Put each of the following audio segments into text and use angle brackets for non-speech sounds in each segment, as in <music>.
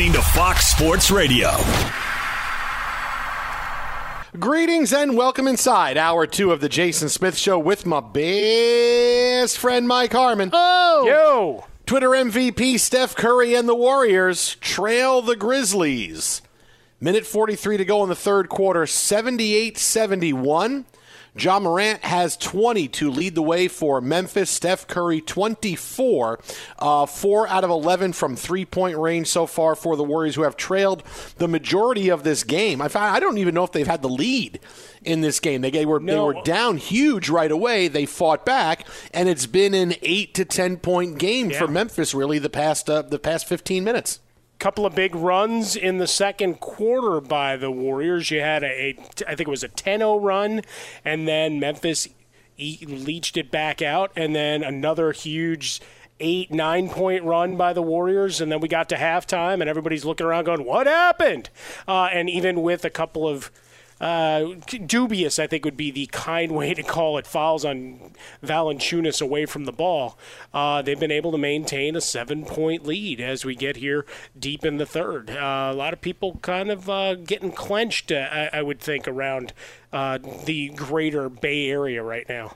Listening to Fox Sports Radio. Greetings and welcome inside hour two of the Jason Smith Show with my best friend Mike Harmon. Oh, yo! Twitter MVP Steph Curry and the Warriors trail the Grizzlies. Minute 43 to go in the third quarter, 78 71. Ja Morant has 20 to lead the way for Memphis. Steph Curry 24, uh, four out of 11 from three point range so far for the Warriors, who have trailed the majority of this game. I found, I don't even know if they've had the lead in this game. They, were no. they were down huge right away. They fought back, and it's been an eight to ten point game yeah. for Memphis really the past uh, the past 15 minutes couple of big runs in the second quarter by the Warriors. You had a, a I think it was a 10-0 run, and then Memphis e- leached it back out, and then another huge eight, nine point run by the Warriors, and then we got to halftime, and everybody's looking around going, "What happened?" Uh, and even with a couple of uh, dubious, I think would be the kind way to call it, fouls on Valanciunas away from the ball. Uh, they've been able to maintain a seven-point lead as we get here deep in the third. Uh, a lot of people kind of uh, getting clenched, uh, I, I, would think, around the greater Bay Area right now.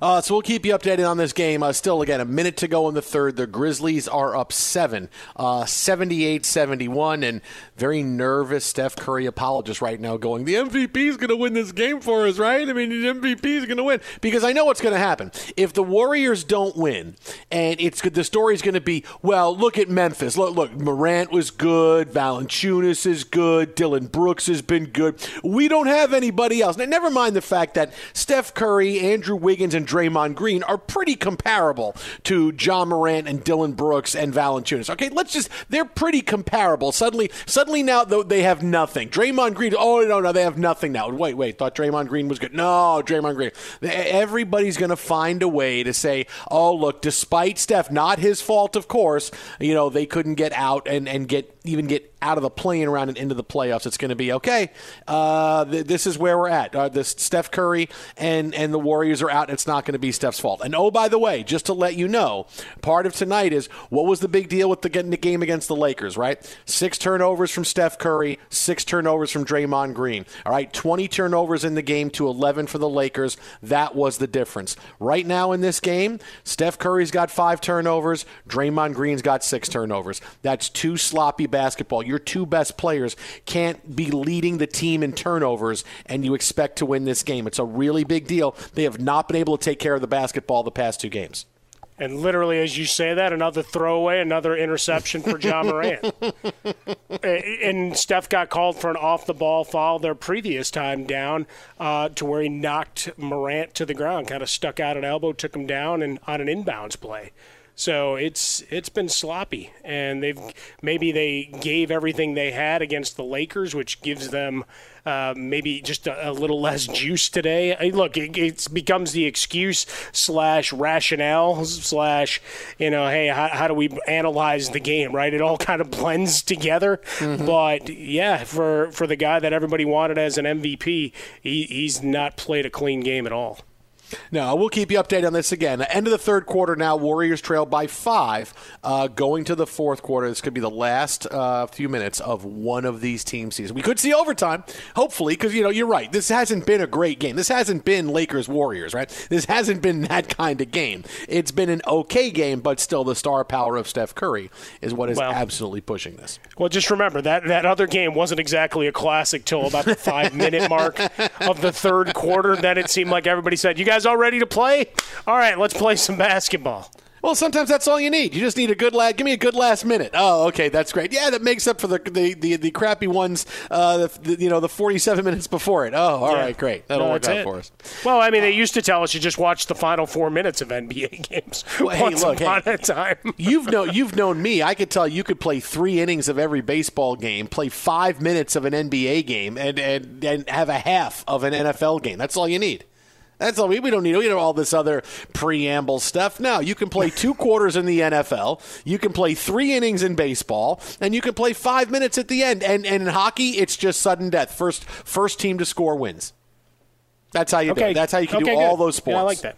Uh, so we'll keep you updated on this game. Uh, still, again, a minute to go in the third. The Grizzlies are up seven, uh, 78-71, and very nervous Steph Curry apologist right now going, the MVP is going to win this game for us, right? I mean, the MVP is going to win. Because I know what's going to happen. If the Warriors don't win, and it's the story's going to be, well, look at Memphis. Look, look, Morant was good. Valanciunas is good. Dillon Brooks has been good. We don't have anybody else. Now, never mind the fact that Steph Curry, Andrew Wiggins, and Draymond Green are pretty comparable to Ja Morant and Dillon Brooks and Valanciunas. Okay, let's just, they're pretty comparable. Suddenly, suddenly now though they have nothing. Draymond Green, oh, no, no, they have nothing now. Wait, wait, thought Draymond Green was good. No, Draymond Green. Everybody's going to find a way to say, oh, look, despite Steph, not his fault, of course, you know, they couldn't get out and, and get even get out of the playing around and into the playoffs. It's going to be okay. Uh, th- this is where we're at. Uh, this Steph Curry and and the Warriors are out. It's not going to be Steph's fault. And oh, by the way, just to let you know, part of tonight is what was the big deal with the the game against the Lakers? Right, six turnovers from Steph Curry, six turnovers from Draymond Green. All right, twenty turnovers in the game to eleven for the Lakers. That was the difference. Right now in this game, Steph Curry's got five turnovers. Draymond Green's got six turnovers. That's two sloppy basketball. Your two best players can't be leading the team in turnovers, and you expect to win this game. It's a really big deal. They have not been able to take care of the basketball the past two games. And literally, as you say that, another throwaway, another interception for Ja Morant. <laughs> and Steph got called for an off the ball foul their previous time down uh, to where he knocked Morant to the ground, kind of stuck out an elbow, took him down, and on an inbounds play. So it's it's been sloppy, and they've maybe they gave everything they had against the Lakers, which gives them uh, maybe just a, a, little less juice today. I, look, it, it, becomes the excuse slash rationale slash you know, hey, how, how, do we analyze the game? Right? It all kind of blends together. Mm-hmm. But yeah, for for the guy that everybody wanted as an MVP, he, he's not played a clean game at all. No, we'll keep you updated on this again. End of the third quarter now. Warriors trail by five. Uh, going to the fourth quarter. This could be the last uh, few minutes of one of these team seasons. We could see overtime, hopefully, because you know you're right. This hasn't been a great game. This hasn't been Lakers Warriors, right? This hasn't been <laughs> that kind of game. It's been an okay game, but still the star power of Steph Curry is what is well, absolutely pushing this. Well, just remember that that other game wasn't exactly a classic till about the five minute mark <laughs> of the third quarter. Then it seemed like everybody said, "You guys." Guys all ready to play? All right, let's play some basketball. Well, sometimes that's all you need. You just need a good lad. Give me a good last minute. Oh, okay, that's great. Yeah, that makes up for the the, the, the crappy ones. Uh, the, you know, the forty-seven <laughs> minutes before it. Oh, all yeah. right, great. That'll no, work out it. for us. Well, I mean, they used to tell us you just watch the final four minutes of NBA <laughs> games. Well, hey, look, upon hey, a time. <laughs> you've known you've known me. I could tell you could play three innings of every baseball game, play five minutes of an NBA game, and and, and have a half of an NFL game. That's all you need. That's all we, we don't need. We don't all this other preamble stuff. Now you can play two <laughs> quarters in the NFL. You can play three innings in baseball, and you can play five minutes at the end. And, and in hockey, it's just sudden death. First first team to score wins. That's how you okay. do it. That's how you can okay, do all those sports. Yeah, I like that.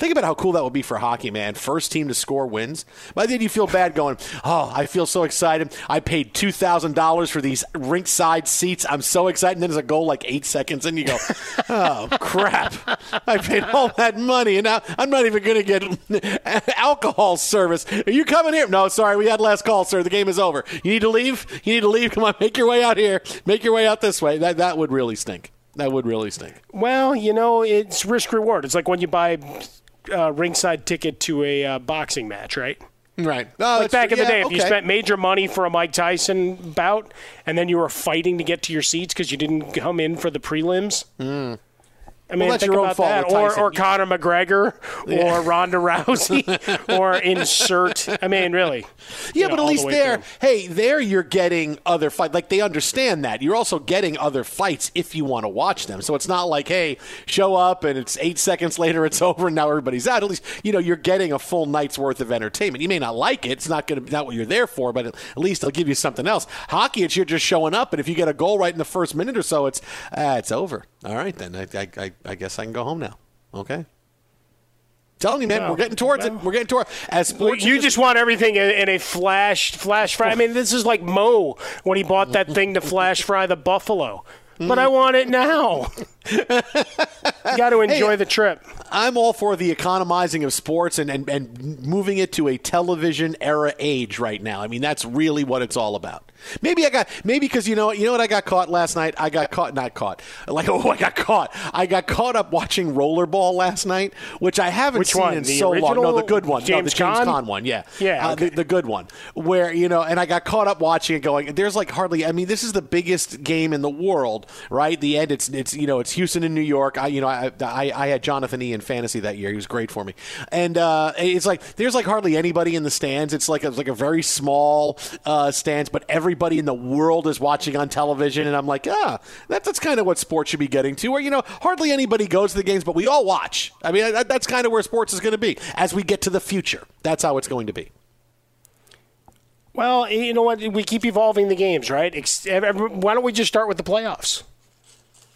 Think about how cool that would be for hockey, man. First team to score wins. But then you feel bad going, oh, I feel so excited. I paid $2,000 for these rink side seats. I'm so excited. And then there's a goal like eight seconds, and you go, <laughs> oh, crap. I paid all that money, and now I'm not even going to get <laughs> alcohol service. Are you coming here? No, sorry. We had last call, sir. The game is over. You need to leave? You need to leave? Come on, make your way out here. Make your way out this way. That, that would really stink. That would really stink. Well, you know, it's risk reward. It's like when you buy uh, ringside ticket to a uh, boxing match, right? Right. Oh, like back in the day, if okay. you spent major money for a Mike Tyson bout and then you were fighting to get to your seats because you didn't come in for the prelims. Mm. I mean, well, think about that. Or, or Conor McGregor <laughs> yeah. or Ronda Rousey <laughs> or insert. I mean, really. Yeah, know, but at least the there, through. hey, there you're getting other fights. Like, they understand that. You're also getting other fights if you want to watch them. So it's not like, hey, show up and it's eight seconds later it's <laughs> over and now everybody's out. At least, you know, you're getting a full night's worth of entertainment. You may not like it. It's not going to be not what you're there for, but at least they'll give you something else. Hockey, it's you're just showing up. And if you get a goal right in the first minute or so, it's, uh, it's over. All right, then. I, I, I I guess I can go home now. Okay. Telling you, man, no, we're getting towards no. it. We're getting towards as sports. You just want everything in, a flash, flash fry. I mean, this is like Mo when he bought that thing to flash fry the buffalo. but I want it now. you got to enjoy Hey, the trip. I'm all for the economizing of sports and, and, and moving it to a television era age right now. I mean, that's really what it's all about. Maybe I got maybe because you know you know what I got caught last night. I got caught not caught like <laughs> oh I got caught. I got caught up watching Rollerball last night, which I haven't Which seen one? in The so long. No, the good one. no, James the James Caan? Caan one. Yeah, Yeah, Uh, okay. the, the good one where you know, and I got caught up watching it. Going, there's like hardly. I mean, this is the biggest game in the world, right? The end. It's it's you know it's Houston and New York. I you know I I, I had Jonathan E in fantasy that year. He was great for me, and uh, it's like there's like hardly anybody in the stands. It's like it's like a very small uh, stands, but everybody in the world is watching on television, and I'm like, ah, that, that's kind of what sports should be getting to. Where you know hardly anybody goes to the games, but we all watch. I mean, that, that's kind of where sports is going to be as we get to the future. That's how it's going to be. Well, you know what? We keep evolving the games, right? Why don't we just start with the playoffs?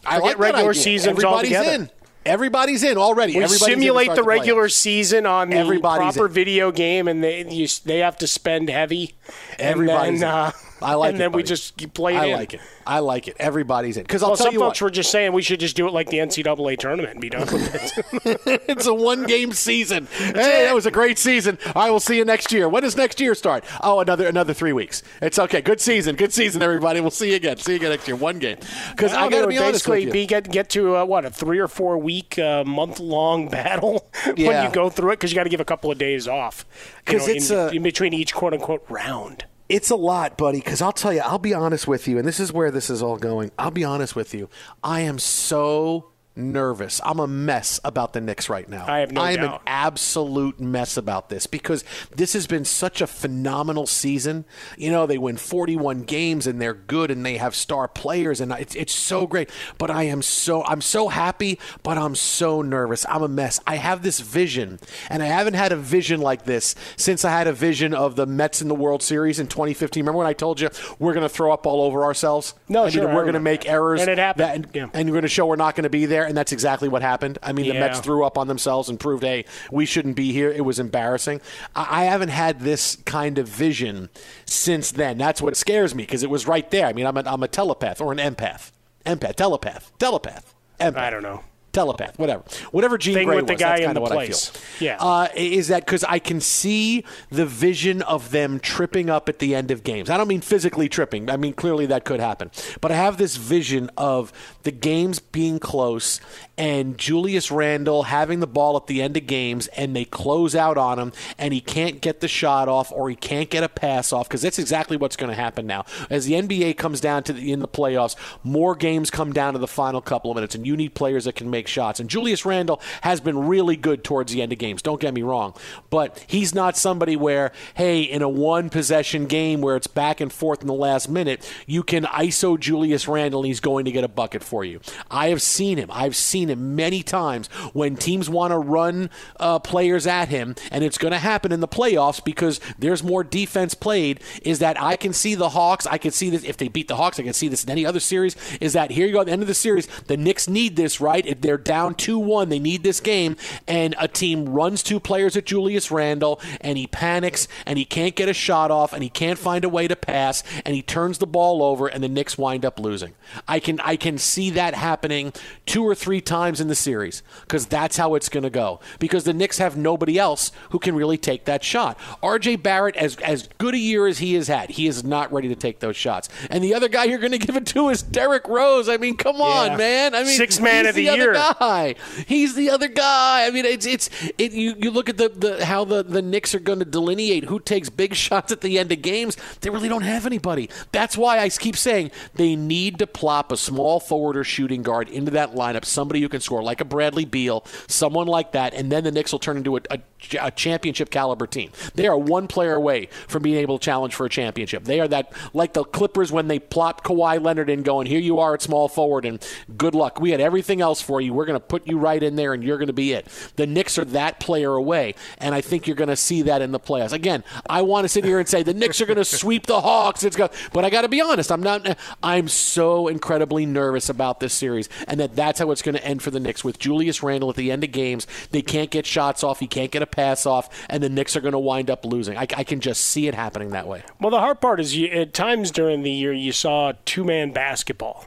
I Forget like regular idea. seasons Everybody's altogether. in. Everybody's in already. We Everybody's simulate start the regular playoffs. season on the Everybody's proper in. video game, and they you, they have to spend heavy. Everybody's and then, uh, I like and it, And then we buddy. just keep playing. I in. like it. I like it. Everybody's in. Because I'll Well, tell some you folks what, were just saying we should just do it like the NCAA tournament and be done with it. <laughs> it's a one-game season. Hey, that was a great season. I will see you next year. When does next year start? Oh, another another three weeks. It's okay. Good season. Good season, everybody. We'll see you again. See you again next year. One game. Because I got to be honest with basically you. be get get to uh, what a three or four week, uh, month long <laughs> battle <laughs> when you go through it because you got to give a couple of days off. you 'Cause know, it's in, a- in between each quote unquote round. It's a lot, buddy, because I'll tell you, I'll be honest with you, and this is where this is all going. I'll be honest with you. I am so nervous. I'm a mess about the Knicks right now. I have no I am an absolute mess about this because this has been such a phenomenal season. You know, they win 41 games and they're good and they have star players and it's, it's so great. But I am so I'm so happy, but I'm so nervous. I'm a mess. I have this vision, and I haven't had a vision like this since I had a vision of the Mets in the World Series in 2015. Remember when I told you we're going to throw up all over ourselves? No, and sure, we're going to make errors, And it happened. that- and, Yeah. and you're going to show we're not going to be there, and that's exactly what happened. I mean, the Yeah. Mets threw up on themselves and proved, hey, we shouldn't be here. It was embarrassing. I, I haven't had this kind of vision since then. That's what scares me because it was right there. I mean, I'm a, I'm a telepath or an empath, empath, telepath, telepath, empath. I don't know. Telepath, whatever, whatever Gene Thing Gray with the was. guy that's kind of what place. I feel. Yeah. Uh, is that because I can see the vision of them tripping up at the end of games? I don't mean physically tripping. I mean clearly that could happen, but I have this vision of the games being close and Julius Randle having the ball at the end of games and they close out on him and he can't get the shot off or he can't get a pass off because that's exactly what's going to happen now as the NBA comes down to the in the playoffs. More games come down to the final couple of minutes and you need players that can make shots. And Julius Randle has been really good towards the end of games. Don't get me wrong, but he's not somebody where hey in a one possession game where it's back and forth in the last minute you can ISO Julius Randle and he's going to get a bucket for you. I have seen him. I've seen him many times when teams want to run uh, players at him, and it's going to happen in the playoffs because there's more defense played. Is that I can see the Hawks. I can see this if they beat the Hawks. I can see this in any other series. Is that here you go at the end of the series? The Knicks need this, right? If they're down two one, they need this game, and a team runs two players at Julius Randle, and he panics, and he can't get a shot off, and he can't find a way to pass, and he turns the ball over, and the Knicks wind up losing. I can I can see that happening two or three times in the series because that's how it's going to go. Because the Knicks have nobody else who can really take that shot. R.J. Barrett, as as good a year as he has had, he is not ready to take those shots. And the other guy you're going to give it to is Derrick Rose. I mean, come on, Yeah. man. I mean, six man he's of the other year. guy. He's the other guy. I mean, it's it's it. You, you look at the, the how the the Knicks are going to delineate who takes big <laughs> shots at the end of games. They really don't have anybody. That's why I keep saying they need to plop a small forward or shooting guard into that lineup. Somebody who can score like a Bradley Beal, someone like that, and then the Knicks will turn into a, a, a championship caliber team. They are one player away from being able to challenge for a championship. They are that like the Clippers when they plopped Kawhi Leonard in, going, "Here you are at small forward, and good luck. We had everything else for you. We're going to put you right in there, and you're going to be it." The Knicks are that player away, and I think you're going to see that in the playoffs. Again, I want to sit here and say the Knicks are going <laughs> to sweep the Hawks. It's go, but I got to be honest. I'm not. I'm so incredibly nervous about this series, and that that's how it's going to end for the Knicks with Julius Randle at the end of games. They can't get shots off. He can't get a pass off, and the Knicks are going to wind up losing. I, I can just see it happening that way. Well, the hard part is you, at times during the year you saw two man basketball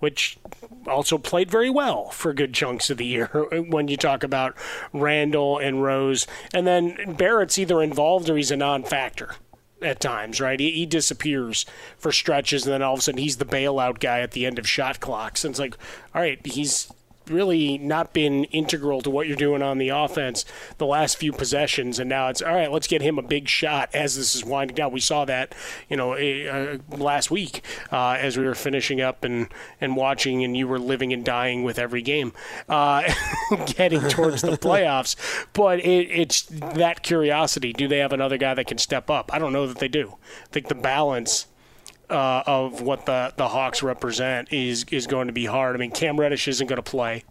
which also played very well for good chunks of the year <laughs> when you talk about Randle and Rose. And then Barrett's either involved or he's a non factor at times, right? He, he, disappears for stretches, and then all of a sudden he's the bailout guy at the end of shot clocks. And it's like, all right, he's really not been integral to what you're doing on the offense the last few possessions, and now it's all right. Let's get him a big shot as this is winding down. We saw that, you know, uh, last week uh, as we were finishing up and and watching, and you were living and dying with every game, uh, <laughs> getting towards the <laughs> playoffs. But it, it's that curiosity: do they have another guy that can step up? I don't know that they do. I think the balance uh, of what the, the Hawks represent is is going to be hard. I mean, Cam Reddish isn't going to play.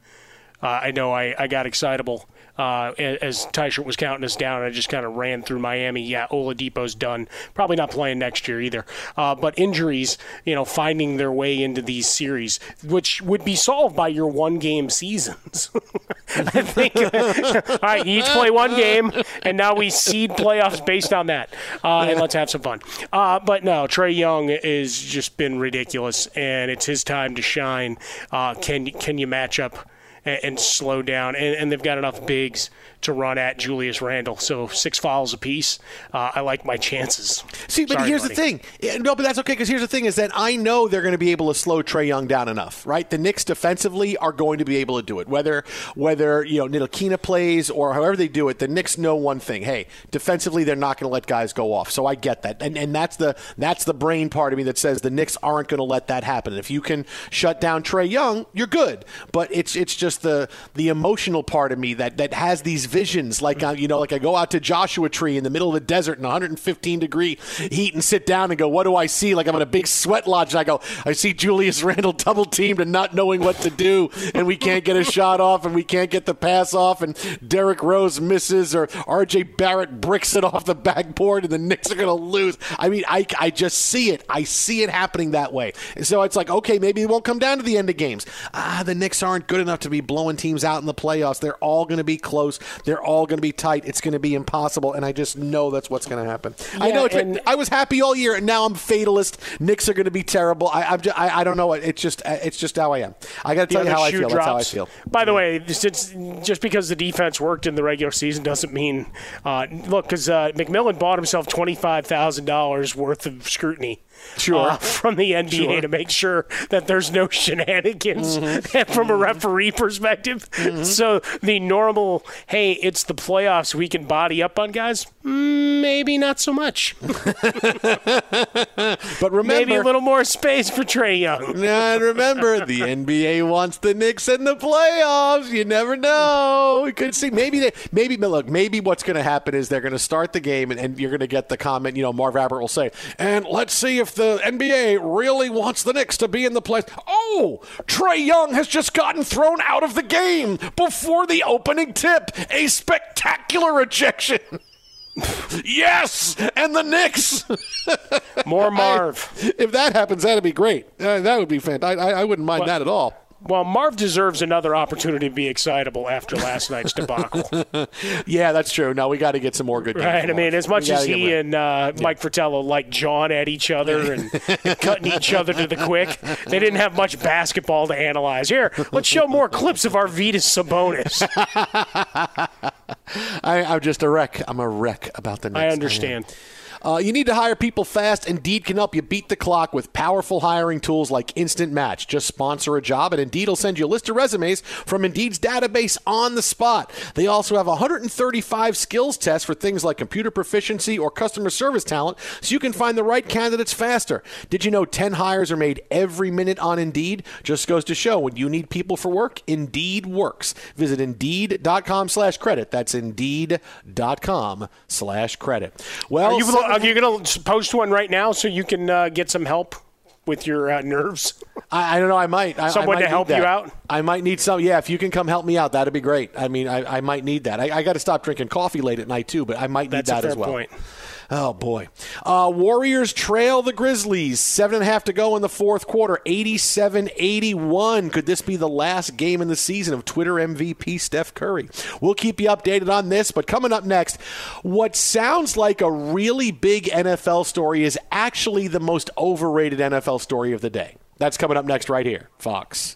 Uh, I know I, I got excitable uh, as Tyshirt was counting us down. I just kind of ran through Miami. Yeah, Oladipo's done. Probably not playing next year either. Uh, but injuries, you know, finding their way into these series, which would be solved by your one game seasons. <laughs> I think. <laughs> all right, you each play one game, and now we seed playoffs based on that. Uh, and let's have some fun. Uh, but no, Trae Young has just been ridiculous, and it's his time to shine. Uh, can can you match up? And, and slow down. And, and, they've got enough bigs to run at Julius Randle. So six fouls apiece. Uh, I like my chances. See, but Sorry, here's buddy. the thing. No, but that's okay because here's the thing: is that I know they're going to be able to slow Trae Young down enough, right? The Knicks defensively are going to be able to do it. Whether whether you know Ntilikina plays or however they do it, the Knicks know one thing: hey, defensively they're not going to let guys go off. So I get that, and and that's the that's the brain part of me that says the Knicks aren't going to let that happen. And if you can shut down Trae Young, you're good. But it's it's just the the emotional part of me that that has these visions. Like I, you know like I go out to Joshua Tree in the middle of the desert in 115 degree heat and sit down and go what do I see? Like I'm in a big sweat lodge and I go I see Julius <laughs> Randle double teamed and not knowing what to do and we can't get a shot off and we can't get the pass off and Derrick Rose misses or RJ Barrett bricks it off the backboard and the Knicks are going to lose. I mean I, I just see it. I see it happening that way. And so it's like okay maybe it won't come down to the end of games. Ah the Knicks aren't good enough to be blowing teams out in the playoffs they're all going to be close they're all going to be tight. It's going to be impossible, and I just know that's what's going to happen. I know. It's, and- I was happy all year, and now I'm fatalist. Knicks are going to be terrible. I, I'm just, I, I don't know. It's just it's just how I am. I got to tell you how I feel. That's how I feel. By the way, since just because the defense worked in the regular season doesn't mean uh, look because uh, McMillan bought himself twenty five thousand dollars worth of scrutiny. Sure. uh, from the NBA Sure. Mm-hmm. to make sure that there's no shenanigans <laughs> from a referee perspective. So the normal, hey, it's the playoffs, we can body up on guys. Maybe not so much. <laughs> But remember, Maybe a little more space for Trae Young. <laughs> And remember, the NBA wants the Knicks in the playoffs. You never know. We could see maybe they maybe but look maybe what's going to happen is they're going to start the game and, and you're going to get the comment. You know, Marv Albert will say, "And let's see if the NBA really wants the Knicks to be in the play." Oh, Trae Young has just gotten thrown out of the game before the opening tip. A spectacular ejection. <laughs> yes, and the Knicks. More <laughs> Marv. if that happens, that'd be great. Uh, that would be fantastic. I, I wouldn't mind that at all. Well, Marv deserves another opportunity to be excitable after last night's debacle. <laughs> Yeah, that's true. Now we got to get some more good. Right. I mean, as much as he and uh, Mike Fratello like John at each other and cutting each other to the quick, they didn't have much basketball to analyze. Here, let's show more clips of Arvydas Sabonis. <laughs> I, I'm just a wreck. I'm a wreck about the Knicks. I am. understand. Uh, you need to hire people fast. Indeed can help you beat the clock with powerful hiring tools like Instant Match. Just sponsor a job, and Indeed will send you a list of resumes from Indeed's database on the spot. They also have 135 skills tests for things like computer proficiency or customer service talent, so you can find the right candidates faster. Did you know 10 hires are made every minute on Indeed? Just goes to show when you need people for work, Indeed works. Visit Indeed.com slash credit. That's Indeed.com slash credit. Well, Are you, seven- are you going to post one right now so you can uh, get some help with your uh, nerves? I, I don't know. I might. I, Someone I might to help you out? I might need some. Yeah, if you can come help me out, that'd be great. I mean, I, I might need that. I, I got to stop drinking coffee late at night too, but I might need That's a that fair as well. point. Oh boy. Uh, Warriors trail the Grizzlies. Seven and a half to go in the fourth quarter. 87-81. Could this be the last game in the season of Twitter MVP Steph Curry? We'll keep you updated on this, but coming up next, what sounds like a really big NFL story is actually the most overrated NFL story of the day. That's coming up next, right here, Fox.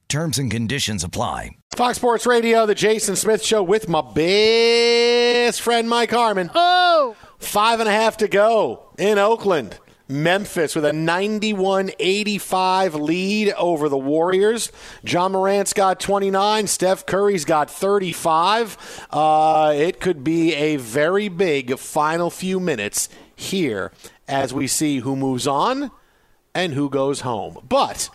Terms and conditions apply. Fox Sports Radio, the Jason Smith Show with my best friend Mike Harmon. Oh! Five and a half to go in Oakland. Memphis with a 91 85 lead over the Warriors. Ja Morant's got 29. Steph Curry's got 35. Uh, it could be a very big final few minutes here as we see who moves on and who goes home. But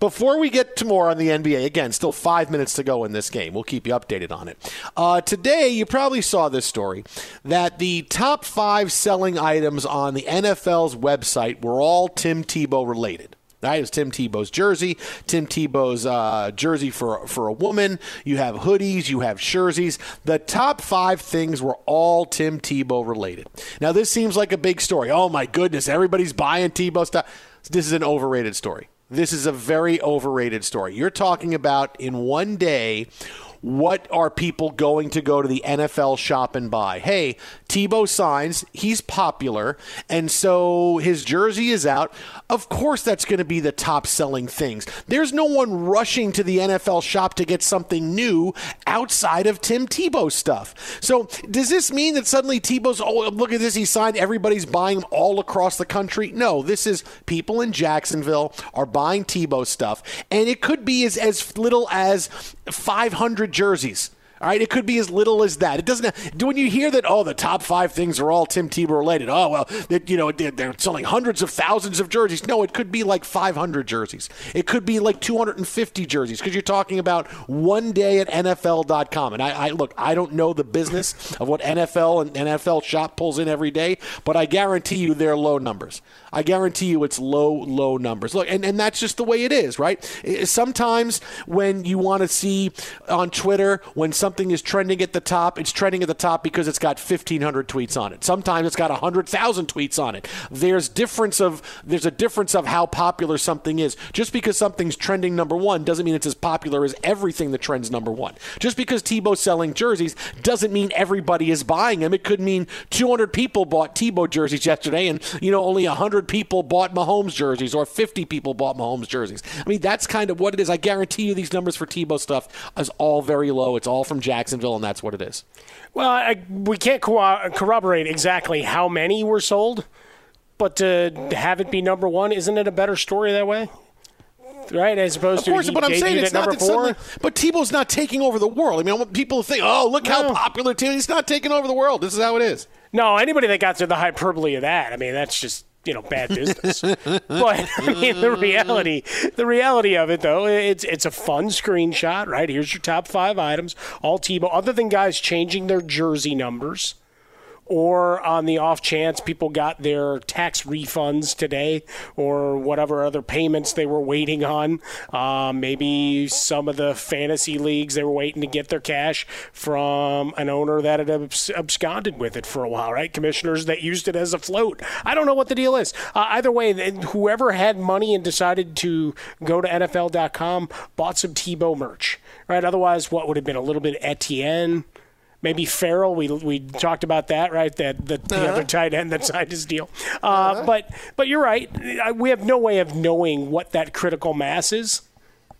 before we get to more on the NBA, again, still five minutes to go in this game. We'll keep you updated on it. Uh, today, you probably saw this story that the top five selling items on the NFL's website were all Tim Tebow related. That is Tim Tebow's jersey, Tim Tebow's uh, jersey for for a woman. You have hoodies, you have jerseys. The top five things were all Tim Tebow related. Now, this seems like a big story. Oh my goodness, everybody's buying Tebow stuff. This is an overrated story. This is a very overrated story. You're talking about in one day what are people going to go to the NFL shop and buy? Hey, Tebow signs, he's popular, and so his jersey is out. Of course, that's going to be the top selling things. There's no one rushing to the NFL shop to get something new outside of Tim Tebow stuff. So, does this mean that suddenly Tebow's, oh, look at this, he signed, everybody's buying all across the country? No, this is people in Jacksonville are buying Tebow stuff, and it could be as, as little as 500 jerseys. All right, it could be as little as that. It doesn't. When you hear that, oh, the top five things are all Tim Tebow related. Oh well, that you know they're selling hundreds of thousands of jerseys. No, it could be like 500 jerseys. It could be like 250 jerseys because you're talking about one day at NFL.com. And I, I look, I don't know the business of what NFL and NFL shop pulls in every day, but I guarantee you they're low numbers. I guarantee you it's low, low numbers. Look, and, and that's just the way it is, right? Sometimes when you want to see on Twitter when something is trending at the top, it's trending at the top because it's got 1,500 tweets on it. Sometimes it's got 100,000 tweets on it. There's difference of there's a difference of how popular something is. Just because something's trending number one doesn't mean it's as popular as everything that trends number one. Just because Tebow's selling jerseys doesn't mean everybody is buying them. It could mean 200 people bought Tebow jerseys yesterday, and you know only 100 people bought Mahomes jerseys or 50 people bought Mahomes jerseys. I mean, that's kind of what it is. I guarantee you these numbers for Tebow stuff is all very low. It's all from Jacksonville, and that's what it is. Well, I, we can't co- corroborate exactly how many were sold, but to have it be number one, isn't it a better story that way? right? As opposed of course, to but I'm saying it's not that suddenly, but Tebow's not taking over the world. I mean, I want people to think, oh, look how popular Tebow. He's not taking over the world. This is how it is. No, anybody that got to the hyperbole of that, I mean, that's just you know bad business. but I mean, the reality, the reality of it though, it's it's a fun screenshot, right? Here's your top five items, all Tebow. Other than guys changing their jersey numbers or on the off chance people got their tax refunds today or whatever other payments they were waiting on. Uh, maybe some of the fantasy leagues they were waiting to get their cash from an owner that had abs- absconded with it for a while, right? Commissioners that used it as a float. I don't know what the deal is. Uh, either way, whoever had money and decided to go to NFL.com bought some Tebow merch, right? Otherwise, what would have been a little bit Etienne? Maybe Farrell. We we talked about that, right? That the, the uh-huh. other tight end that signed his deal. Uh, uh-huh. But but you're right. We have no way of knowing what that critical mass is.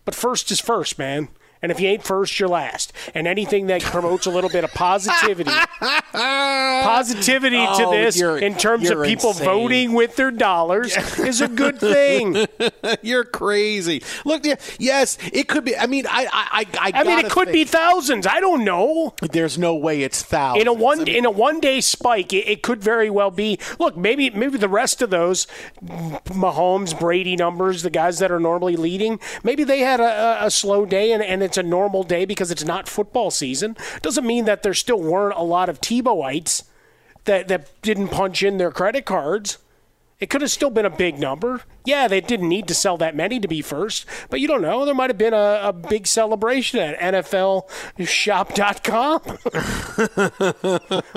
But first is first, man. And if you ain't first, you're last. And anything that promotes a little bit of positivity, <laughs> positivity oh, to this in terms of people insane. voting with their dollars <laughs> is a good thing. <laughs> you're crazy. Look, yes, it could be. I mean, I, I, I, I mean, it could think. be thousands. I don't know. There's no way it's thousands. In a one I mean, in a one day spike, it, it, could very well be. Look, maybe maybe the rest of those Mahomes, Brady numbers, the guys that are normally leading, maybe they had a, a slow day and, and it's a normal day because it's not football season doesn't mean that there still weren't a lot of Tebowites that, that didn't punch in their credit cards. It could have still been a big number. Yeah, they didn't need to sell that many to be first, but you don't know. There might have been a, a big celebration at NFLshop.com.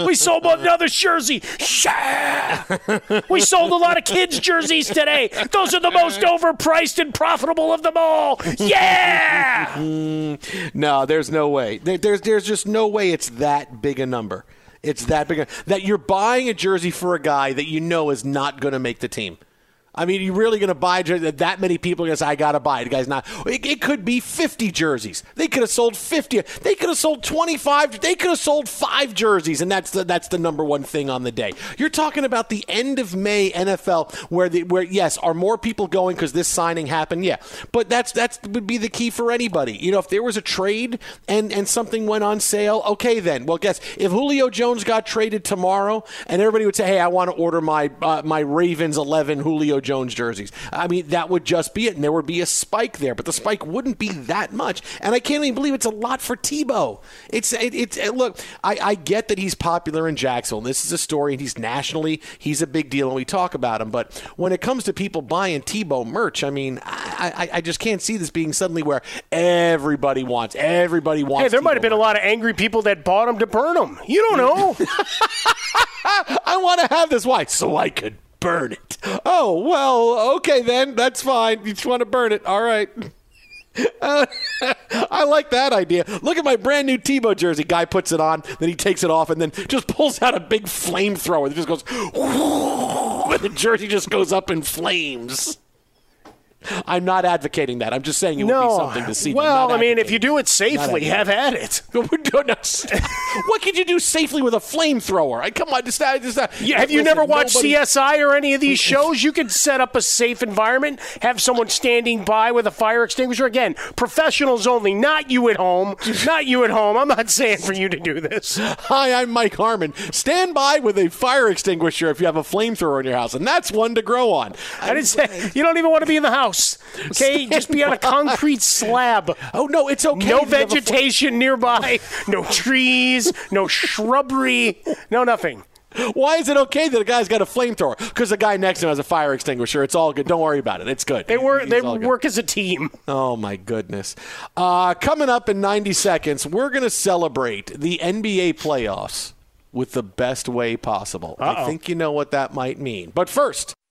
we sold another jersey. Yeah! We sold a lot of kids' jerseys today. Those are the most overpriced and profitable of them all. Yeah! <laughs> no, there's no way. There's, there's just no way it's that big a number. It's that big. That you're buying a jersey for a guy that you know is not going to make the team. I mean, you're really going to buy that many people are going to say, I got to buy it. Guy's not. It, it, could be 50 jerseys. They could have sold 50. They could have sold 25. They could have sold five jerseys, and that's the, that's the number one thing on the day. You're talking about the end of May NFL, where the, where yes, are more people going because this signing happened? Yeah, but that's that's would be the key for anybody. You know, if there was a trade and and something went on sale, okay, then. Well, guess if Julio Jones got traded tomorrow, and everybody would say, Hey, I want to order my uh, my Ravens 11 Julio Jones jerseys. I mean, that would just be it, and there would be a spike there, but the spike wouldn't be that much. And I can't even believe it's a lot for Tebow. It's it, it's it, look, I, I get that he's popular in Jacksonville. This is a story, and he's nationally he's a big deal, and we talk about him. But when it comes to people buying Tebow merch, I mean, I, I, I just can't see this being suddenly where everybody wants everybody wants. Hey, there Tebow might have been merch. a lot of angry people that bought him to burn him. You don't know. <laughs> I want to have this. Why? So I could burn it. Oh, well, okay then. That's fine. You just want to burn it. All right. Uh, <laughs> I like that idea. Look at my brand new Tebow jersey. Guy puts it on, then he takes it off, and then just pulls out a big flamethrower that just goes, <laughs> and the jersey just goes up in flames. <laughs> I'm not advocating that. I'm just saying it no. would be something to see. Well, I mean, if you do it safely, have at it. <laughs> <laughs> what could you do safely with a flamethrower? I come on, just, just yeah, have you never watched nobody... CSI or any of these shows? You could set up a safe environment, have someone standing by with a fire extinguisher. Again, professionals only, not you at home. not you at home. I'm not saying for you to do this. Hi, I'm Mike Harmon. Stand by with a fire extinguisher if you have a flamethrower in your house, and that's one to grow on. I didn't say you don't even want to be in the house house. Okay, <laughs> just be on a concrete slab. Oh no, it's okay. No vegetation nearby. No trees. No shrubbery. No nothing. Why is it okay that a guy's got a flamethrower? Because the guy next to him has a fire extinguisher. It's all good. Don't worry about it. It's good. They work. They work as a team. Oh my goodness! Uh, coming up in 90 seconds, we're going to celebrate the NBA playoffs with the best way possible. Uh-oh. I think you know what that might mean. But first.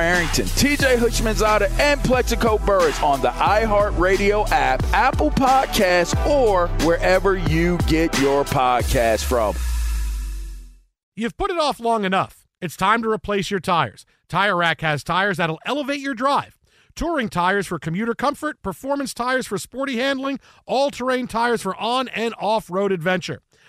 Arrington, TJ Houshmandzadeh, and Plaxico Burress on the iHeartRadio app, Apple Podcasts, or wherever you get your podcast from. You've put it off long enough. It's time to replace your tires. Tire Rack has tires that'll elevate your drive. Touring tires for commuter comfort, performance tires for sporty handling, all terrain tires for on and off road adventure.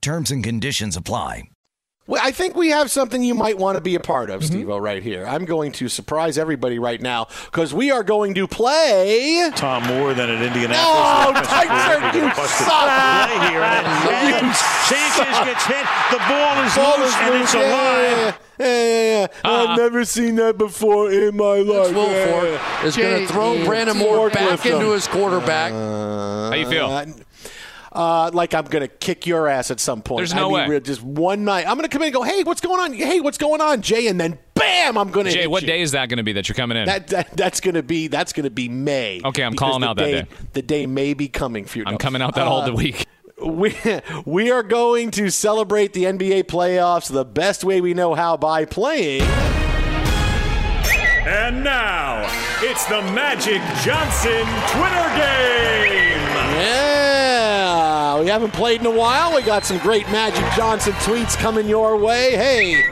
Terms and conditions apply. Well, I think we have something you might want to be a part of, Mm-hmm. Steve-O, right here. I'm going to surprise everybody right now because we are going to play. Tom Moore than at Indianapolis. Oh, Offensive Tyson, coordinator you busted suck. play here. And, and <laughs> You Sanchez gets hit. The ball is Ball loose is and loose. it's Yeah, alive. Yeah, yeah, yeah, yeah. Uh-uh. I've never seen that before in my life. Wilfork is going to throw Brandon Moore back into his quarterback. How you feel? Uh, like I'm going to kick your ass at some point. There's no I mean, way. real- Just one night. I'm going to come in and go, hey, what's going on? Hey, what's going on, Jay? And then bam, I'm going to Jay, hit what you. day is that going to be that you're coming in? That, that that's going to be that's going to be May. Okay, I'm calling the out that day, day. The day may be coming for you. I'm No. coming out that all the Uh, week. <laughs> We we are going to celebrate the NBA playoffs the best way we know how by playing. And now, it's the Magic Johnson Twitter game. Yeah, we haven't played in a while. We got some great Magic Johnson tweets coming your way. Hey,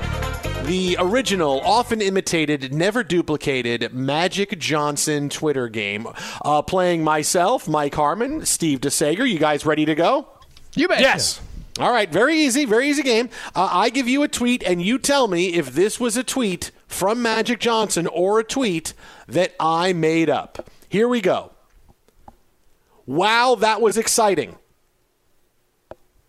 the original, often imitated, never duplicated Magic Johnson Twitter game. Uh, playing myself, Mike Harmon, Steve DeSager. You guys ready to go? You bet. Yes. All right, very easy, very easy game. Uh, I give you a tweet, and you tell me if this was a tweet from Magic Johnson or a tweet that I made up. Here we go. Wow, that was exciting.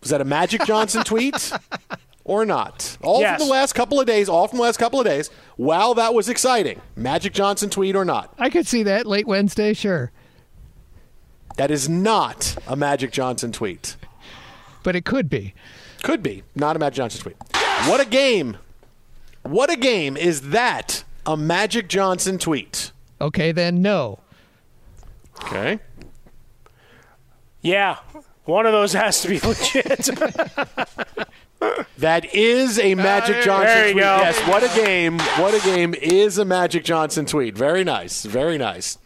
Was that a Magic Johnson tweet <laughs> or not? All Yes. from the last couple of days, all from the last couple of days. Wow, that was exciting. Magic Johnson tweet or not? I could see that late Wednesday, sure. That is not a Magic Johnson tweet. But it could be. Could be. Not a Magic Johnson tweet. What a game. What a game. Is that a Magic Johnson tweet? Okay, then no. Okay. Yeah. One of those has to be <laughs> legit. That is a Magic Johnson There you tweet. go. Yes, what a game. What a game is a Magic Johnson tweet. Very nice. Very nice.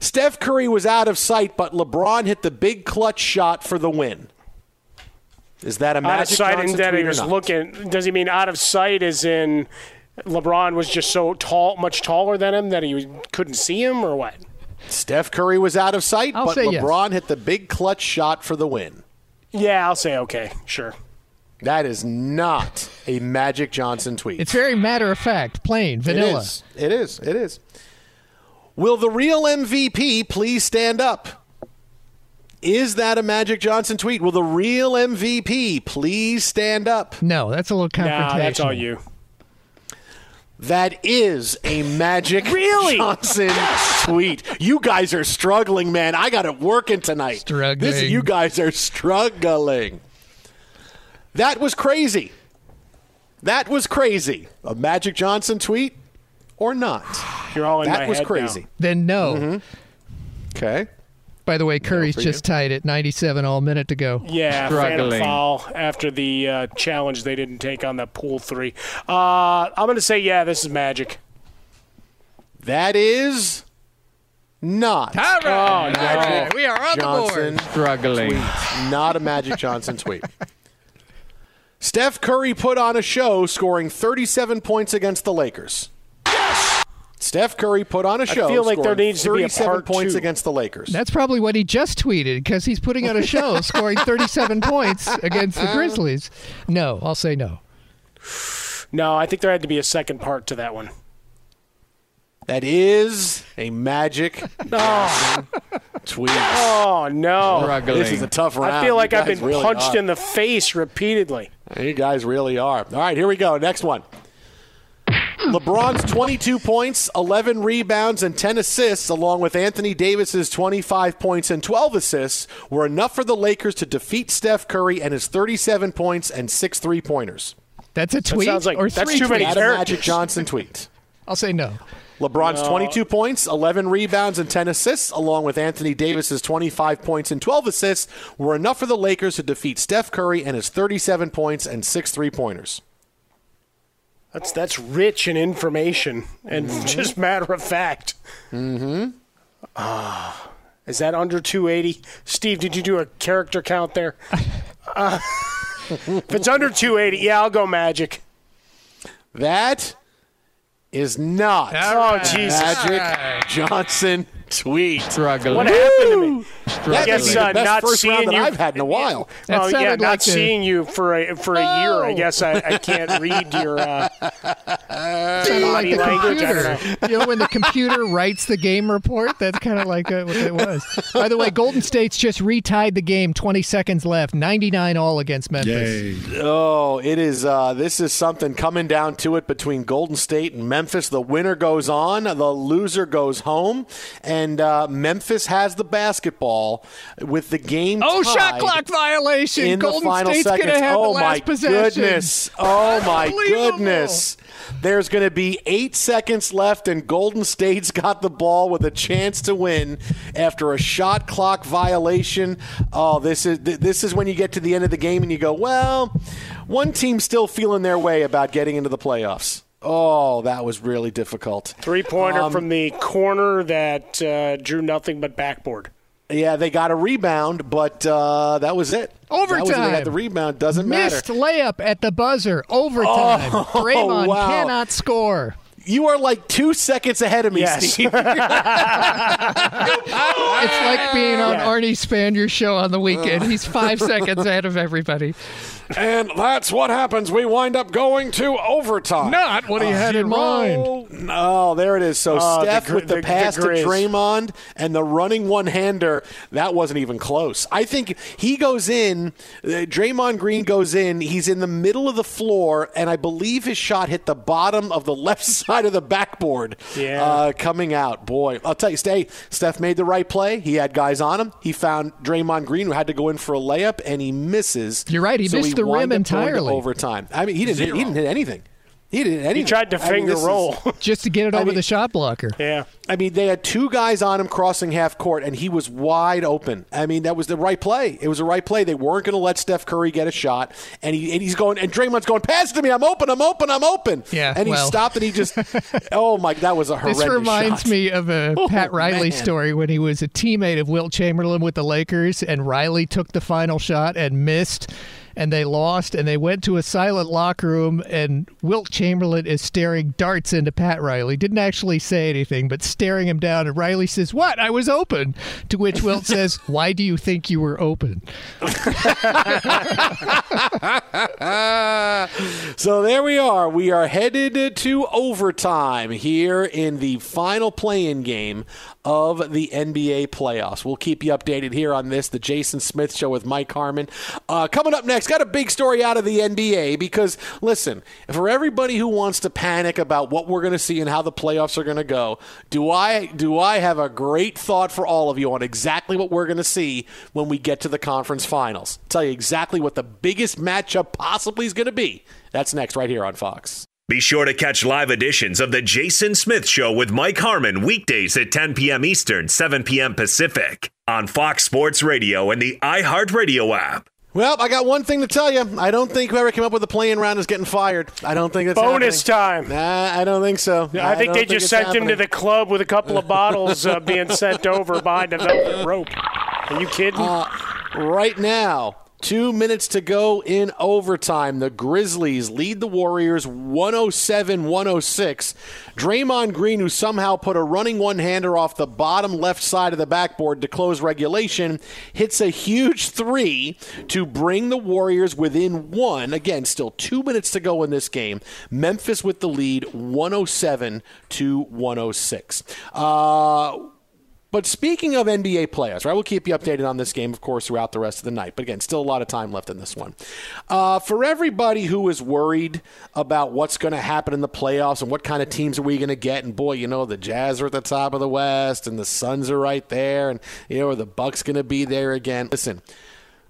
Steph Curry was out of sight, but LeBron hit the big clutch shot for the win. Is that a Magic out of Magic sight Johnson and that tweet he or was not? looking. Does he mean out of sight as in LeBron was just so tall, much taller than him that he couldn't see him, or what? Steph Curry was out of sight, I'll but say yes. LeBron hit the big clutch shot for the win. Yeah, I'll say okay, sure. That is not a Magic Johnson tweet. It's very matter of fact, plain, vanilla. It is. It is. It is. Will the real MVP please stand up? Is that a Magic Johnson tweet? Will the real MVP please stand up? No, that's a little confrontational. Nah, that's all you. That is a Magic <laughs> really? Johnson tweet. You guys are struggling, man. I got it working tonight. Struggling. This, you guys are struggling. That was crazy. That was crazy. A Magic Johnson tweet or not? You're all in that my was crazy. now. Then no. Mm-hmm. Okay. By the way, Curry's for just tied at 97 all minute to go. Yeah, phantom foul after the uh, challenge they didn't take on the Poole three. Uh, I'm going to say, yeah, this is magic. That is not. All right. Oh, no. Magic. We are on Johnson the board. Struggling. tweet. Not a Magic Johnson tweet. <laughs> Steph Curry put on a show scoring 37 points against the Lakers. Steph Curry put on a show I feel like there scoring needs to be a 37 part points two. against the Lakers. That's probably what he just tweeted because he's putting on a show <laughs> scoring 37 points against the Grizzlies. No, I'll say no. No, I think there had to be a second part to that one. That is a Magic Johnson <laughs> tweet. Oh, no. This is a tough round. I feel like You I've been really punched are. in the face repeatedly. You guys really are. All right, here we go. Next one. Hmm. LeBron's 22 points, 11 rebounds, and 10 assists, along with Anthony Davis's 25 points and 12 assists, were enough for the Lakers to defeat Steph Curry and his 37 points and six three-pointers. That's a tweet sounds like- or that's three too many tweets? A. Magic Johnson tweet. <laughs> I'll say no. LeBron's No. 22 points, 11 rebounds, and 10 assists, along with Anthony Davis's 25 points and 12 assists, were enough for the Lakers to defeat Steph Curry and his 37 points and six three pointers. That's that's rich in information and just matter of fact. Mm-hmm. Ah, is that under 280? Steve, did you do a character count there? Uh, <laughs> if it's under 280, yeah, I'll go Magic. That is not Oh, Jesus. Magic Johnson tweet. Struggling. What happened to me? That I guess may the uh, best not first round seeing that you. I've had in a while. That oh yeah, not like the- seeing you for a for a year. I Oh. guess I, I can't <laughs> read your uh, Sounded like body the language. I don't know. computer. you know, when the computer writes the game report, that's kind of like uh, what it was. By the way, Golden State's just retied the game. 20 seconds left. 99 all against Memphis. Oh, it is. Uh, this is something coming down to it between Golden State and Memphis. The winner goes on, the loser goes home, and uh, Memphis has the basketball with the game. Oh, shot clock violation. in Golden the final State's seconds. gonna have oh the last my possession. goodness! Oh my goodness! There's going to be eight seconds left, and Golden State's got the ball with a chance to win after a shot clock violation. Oh, this is this is when you get to the end of the game and you go, well, one team's still feeling their way about getting into the playoffs. Oh, that was really difficult. Three pointer Um, from the corner that uh, drew nothing but backboard. Yeah, they got a rebound, but uh, that was it. That was it. They had the rebound. Doesn't Missed matter. Missed layup at the buzzer. Overtime. Oh, <laughs> Draymond wow. cannot score. You are like two seconds ahead of me, Yes. Steve. <laughs> <laughs> It's like being on Yeah. Arnie Spanier's show on the weekend. He's five seconds ahead of everybody. And that's what happens. We wind up going to overtime. Not what he had in mind. No, there it is. So Oh, the Steph gr- with the, the- the pass to Draymond and the running one-hander, that wasn't even close. I think he goes in, uh, Draymond Green goes in, he's in the middle of the floor, and I believe his shot hit the bottom of the <laughs> left side of the backboard Yeah. uh, coming out. Boy, I'll tell you, stay. Steph made the right play. He had guys on him. He found Draymond Green who had to go in for a layup, and he misses. You're right, he So missed the wind rim up going to entirely. Overtime. I mean, he didn't. Hit, he didn't hit anything. He didn't hit anything. He tried to I mean, finger is- roll. <laughs> Just to get it I over mean- the shot blocker. yeah. I mean, they had two guys on him crossing half court, and he was wide open. I mean, that was the right play. It was the right play. They weren't going to let Steph Curry get a shot, and he and he's going, and Draymond's going, pass to me. I'm open. I'm open. I'm open. Yeah, and he well. stopped, and he just, <laughs> oh my, that was a horrendous. This reminds shot. me of a <laughs> Oh, Pat Riley man. story when he was a teammate of Wilt Chamberlain with the Lakers, and Riley took the final shot and missed, and they lost, and they went to a silent locker room, and Wilt Chamberlain is staring darts into Pat Riley. Didn't actually say anything, but staring him down, and Riley says, "What? I was open." To which Wilt <laughs> says, "Why do you think you were open?" <laughs> so there we are. We are headed to overtime here in the final play-in game of the NBA playoffs. We'll keep you updated here on this, the Jason Smith Show with Mike Harmon. Uh, coming up next, got a big story out of the NBA because, listen, for everybody who wants to panic about what we're going to see and how the playoffs are going to go, do I do I have a great thought for all of you on exactly what we're going to see when we get to the conference finals? Tell you exactly what the biggest matchup possibly is going to be. That's next, right here on Fox. Be sure to catch live editions of The Jason Smith Show with Mike Harmon weekdays at 10 p.m. Eastern, 7 p.m. Pacific on Fox Sports Radio and the iHeartRadio app. Well, I got one thing to tell you. I don't think whoever came up with the play-in round is getting fired. I don't think that's Bonus happening. time. Nah, I don't think so. I, think don't they just it's sent him to the club with a couple of <laughs> bottles uh, being sent over behind a velvet rope. Are you kidding? Uh, right now. Two minutes to go in overtime. The Grizzlies lead the Warriors 107 106. Draymond Green, who somehow put a running one hander off the bottom left side of the backboard to close regulation, hits a huge three to bring the Warriors within one. Again, still two minutes to go in this game. Memphis with the lead 107 to 106. Uh, but speaking of NBA players, right, we'll keep you updated on this game, of course, throughout the rest of the night. But again, still a lot of time left in this one. Uh, for everybody who is worried about what's going to happen in the playoffs and what kind of teams are we going to get, and boy, you know, the Jazz are at the top of the West, and the Suns are right there, and you know, are the Bucks going to be there again? Listen,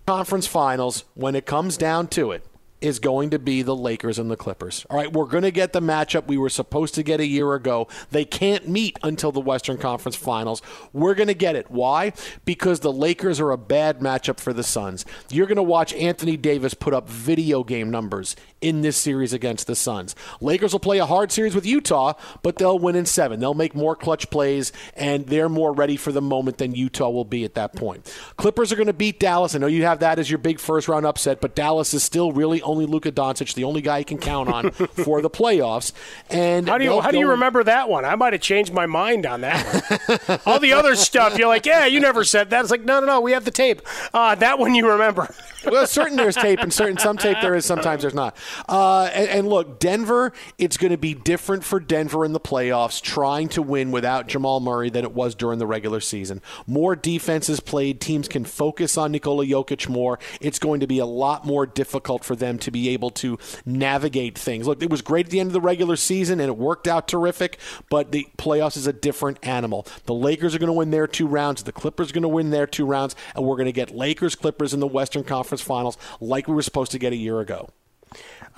conference finals, when it comes down to it, is going to be the Lakers and the Clippers. All right, we're going to get the matchup we were supposed to get a year ago. They can't meet until the Western Conference Finals. We're going to get it. Why? Because the Lakers are a bad matchup for the Suns. You're going to watch Anthony Davis put up video game numbers in this series against the Suns. Lakers will play a hard series with Utah, but they'll win in 7. They'll make more clutch plays and they're more ready for the moment than Utah will be at that point. Clippers are going to beat Dallas. I know you have that as your big first round upset, but Dallas is still really only Luka Doncic, the only guy he can count on <laughs> for the playoffs. And how do you how do you remember that one? I might have changed my mind on that one. <laughs> All the other stuff, you're like, yeah, you never said that. It's like, no, no, no, we have the tape. Uh, that one you remember. <laughs> well, certain there's tape, and certain some tape there is, sometimes there's not. Uh, and, and look, Denver, it's going to be different for Denver in the playoffs, trying to win without Jamal Murray than it was during the regular season. More defenses played, teams can focus on Nikola Jokic more. It's going to be a lot more difficult for them to be able to navigate things. Look, it was great at the end of the regular season, and it worked out terrific, but the playoffs is a different animal. The Lakers are going to win their two rounds, the Clippers are going to win their two rounds, and we're going to get Lakers Clippers in the Western Conference Finals like we were supposed to get a year ago.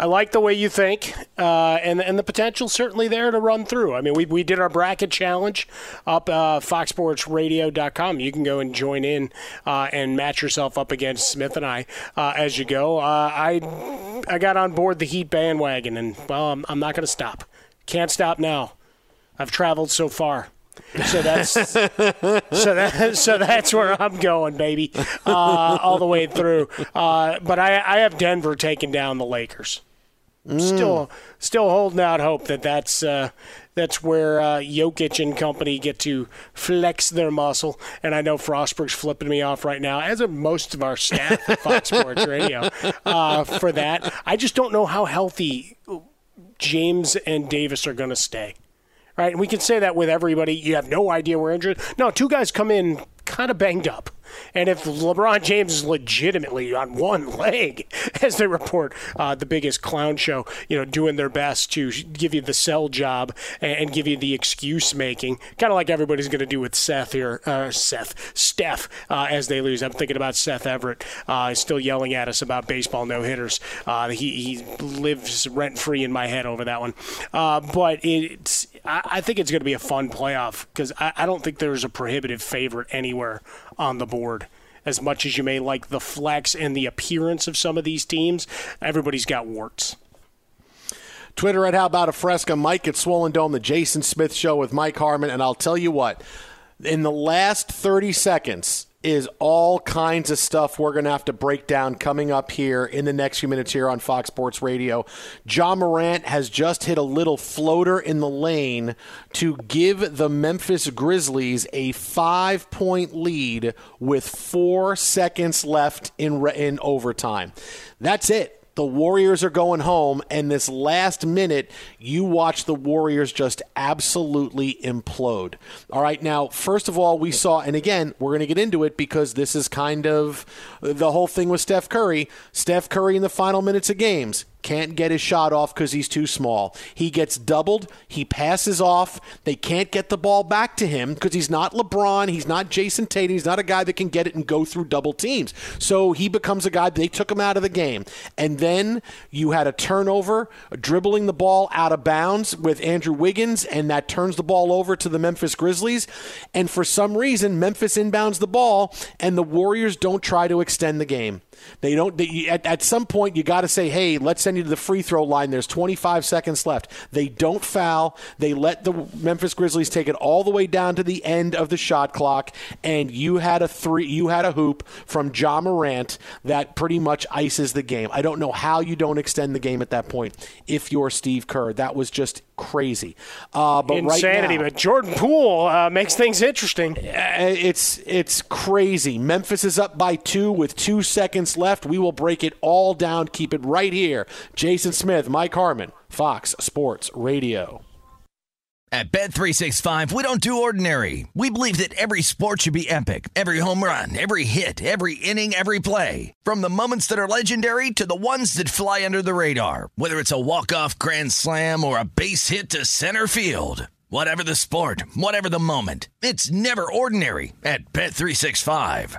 I like the way you think, uh, and and the potential certainly there to run through. I mean, we, we did our bracket challenge up uh, foxsportsradio.com. You can go and join in uh, and match yourself up against Smith and I uh, as you go. Uh, I I got on board the Heat bandwagon, and well, I'm, I'm not going to stop. Can't stop now. I've traveled so far. So that's so that so that's where I'm going, baby, uh, all the way through. Uh, but I, I have Denver taking down the Lakers. Mm. Still, still holding out hope that that's uh, that's where uh, Jokic and company get to flex their muscle. And I know Frostberg's flipping me off right now, as are most of our staff at Fox Sports Radio uh, for that. I just don't know how healthy James and Davis are going to stay right? And we can say that with everybody. You have no idea we're injured. No, two guys come in kind of banged up. And if LeBron James is legitimately on one leg, <laughs> as they report, uh, the biggest clown show, you know, doing their best to give you the sell job and, give you the excuse making, kind of like everybody's going to do with Seth here, uh, Seth, Steph, uh, as they lose. I'm thinking about Seth Everett, uh, still yelling at us about baseball no hitters. Uh, he, he lives rent free in my head over that one. Uh, but it's, I, I think it's going to be a fun playoff because I, I don't think there's a prohibitive favorite anywhere on the board. As much as you may like the flex and the appearance of some of these teams, everybody's got warts. Twitter at How About a Fresca, Mike at Swollen Dome, the Jason Smith Show with Mike Harmon. And I'll tell you what, in the last 30 seconds, is all kinds of stuff we're going to have to break down coming up here in the next few minutes here on Fox Sports Radio. Ja Morant has just hit a little floater in the lane to give the Memphis Grizzlies a five point lead with four seconds left in, in overtime. That's it. The Warriors are going home, and this last minute, you watch the Warriors just absolutely implode. All right, now, first of all, we saw, and again, we're going to get into it because this is kind of uh, the whole thing with Steph Curry. Steph Curry in the final minutes of games can't get his shot off because he's too small. He gets doubled. He passes off. They can't get the ball back to him because he's not LeBron. He's not Jayson Tatum. He's not a guy that can get it and go through double teams. So he becomes a guy. They took him out of the game. And then you had a turnover, dribbling the ball out of bounds with Andrew Wiggins, and that turns the ball over to the Memphis Grizzlies. And for some reason, Memphis inbounds the ball, and the Warriors don't try to extend the game. They don't. They, at, at some point, you got to say, "Hey, let's send you to the free throw line." There's 25 seconds left. They don't foul. They let the Memphis Grizzlies take it all the way down to the end of the shot clock, and you had a three. You had a hoop from Ja Morant that pretty much ices the game. I don't know how you don't extend the game at that point if you're Steve Kerr. That was just crazy. Uh, but insanity. Right now, but Jordan Poole uh, makes things interesting. It's it's crazy. Memphis is up by two with two seconds left. We will break it all down. Keep it right here. Jason Smith, Mike Harmon, Fox Sports Radio. At Bet365, we don't do ordinary. We believe that every sport should be epic. Every home run, every hit, every inning, every play. From the moments that are legendary to the ones that fly under the radar. Whether it's a walk-off grand slam or a base hit to center field. Whatever the sport, whatever the moment. It's never ordinary at Bet365.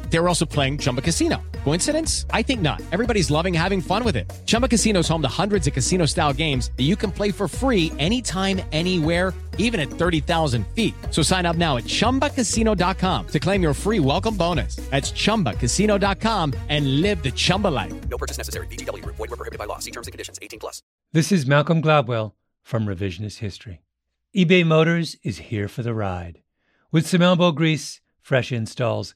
They were also playing Chumba Casino. Coincidence? I think not. Everybody's loving having fun with it. Chumba Casino is home to hundreds of casino style games that you can play for free anytime, anywhere, even at 30,000 feet. So sign up now at chumbacasino.com to claim your free welcome bonus. That's chumbacasino.com and live the Chumba life. No purchase necessary. VGW Group. Void were prohibited by law. See terms and conditions. 18 plus. This is Malcolm Gladwell from Revisionist History. eBay Motors is here for the ride. With some elbow grease, fresh installs,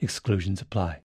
exclusions apply.